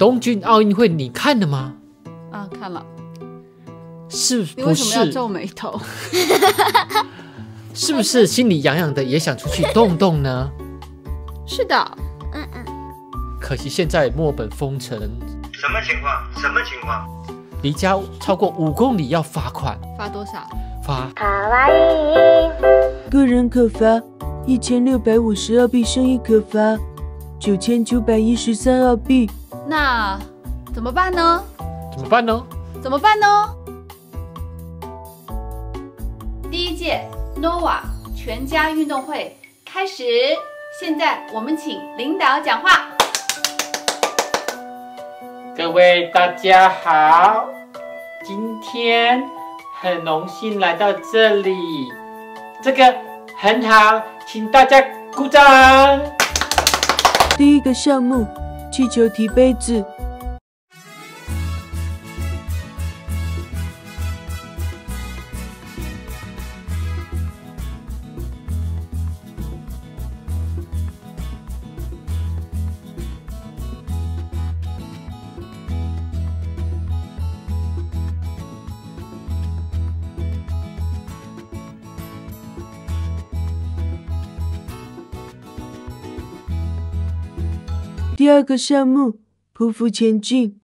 东京奥运会你看了吗？啊，看了。是你为什么要是？皱眉头？是不是心里痒痒的，也想出去动动呢？是的，嗯嗯，可惜现在墨本封城，什么情况？什么情况？离家超过五公里要罚款，罚多少？罚卡哇伊个人可罚一千六百五十澳币，生意可罚九千九百一十三澳币。那怎么办呢？怎么办呢？怎么办呢？第一届 NOVA 全家运动会开始，现在我们请领导讲话。各位大家好，今天很荣幸来到这里，这个很好，请大家鼓掌。第一个项目，气球提杯子。第二个项目，匍匐前进。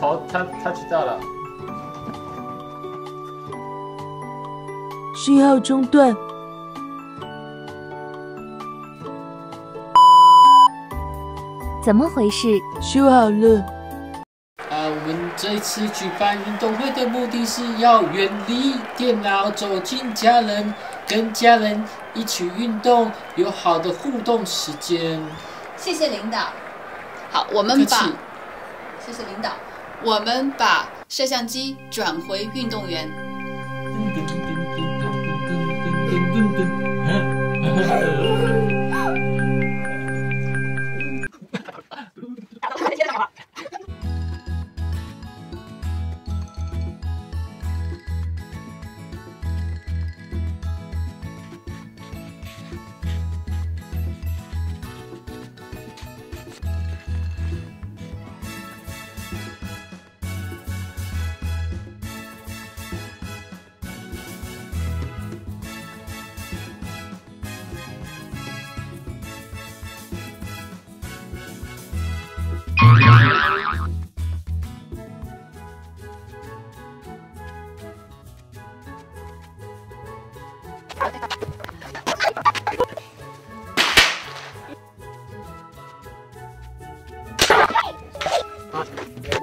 头他他知道了，信号中断，怎么回事？修好了。啊，我们这一次举办运动会的目的是要远离电脑，走进家人，跟家人一起运动，有好的互动时间。谢谢领导。好，我们把气，谢谢领导，我们把摄像机转回运动员。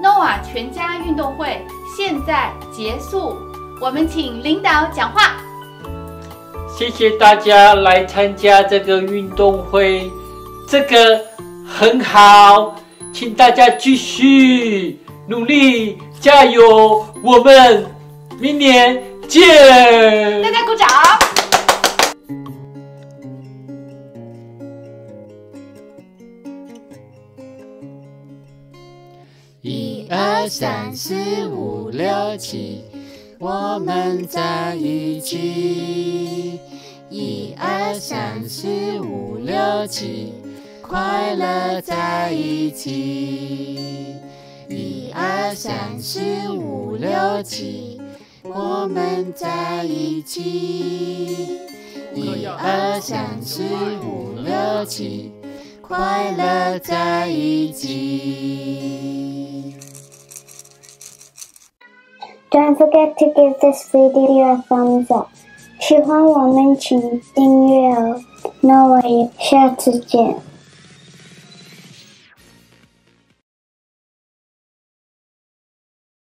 NOVA 全家运动会现在结束，我们请领导讲话。谢谢大家来参加这个运动会，这个很好，请大家继续努力加油，我们明年见。大家鼓掌。一二三四五六七，我们在一起。一二三四五六七，快乐在一起。一二三四五六七，我们在一起。一二三四五六七，快乐在一起。Don't forget to give this video a thumbs up. 喜欢我们请订阅哦。那我也下次见。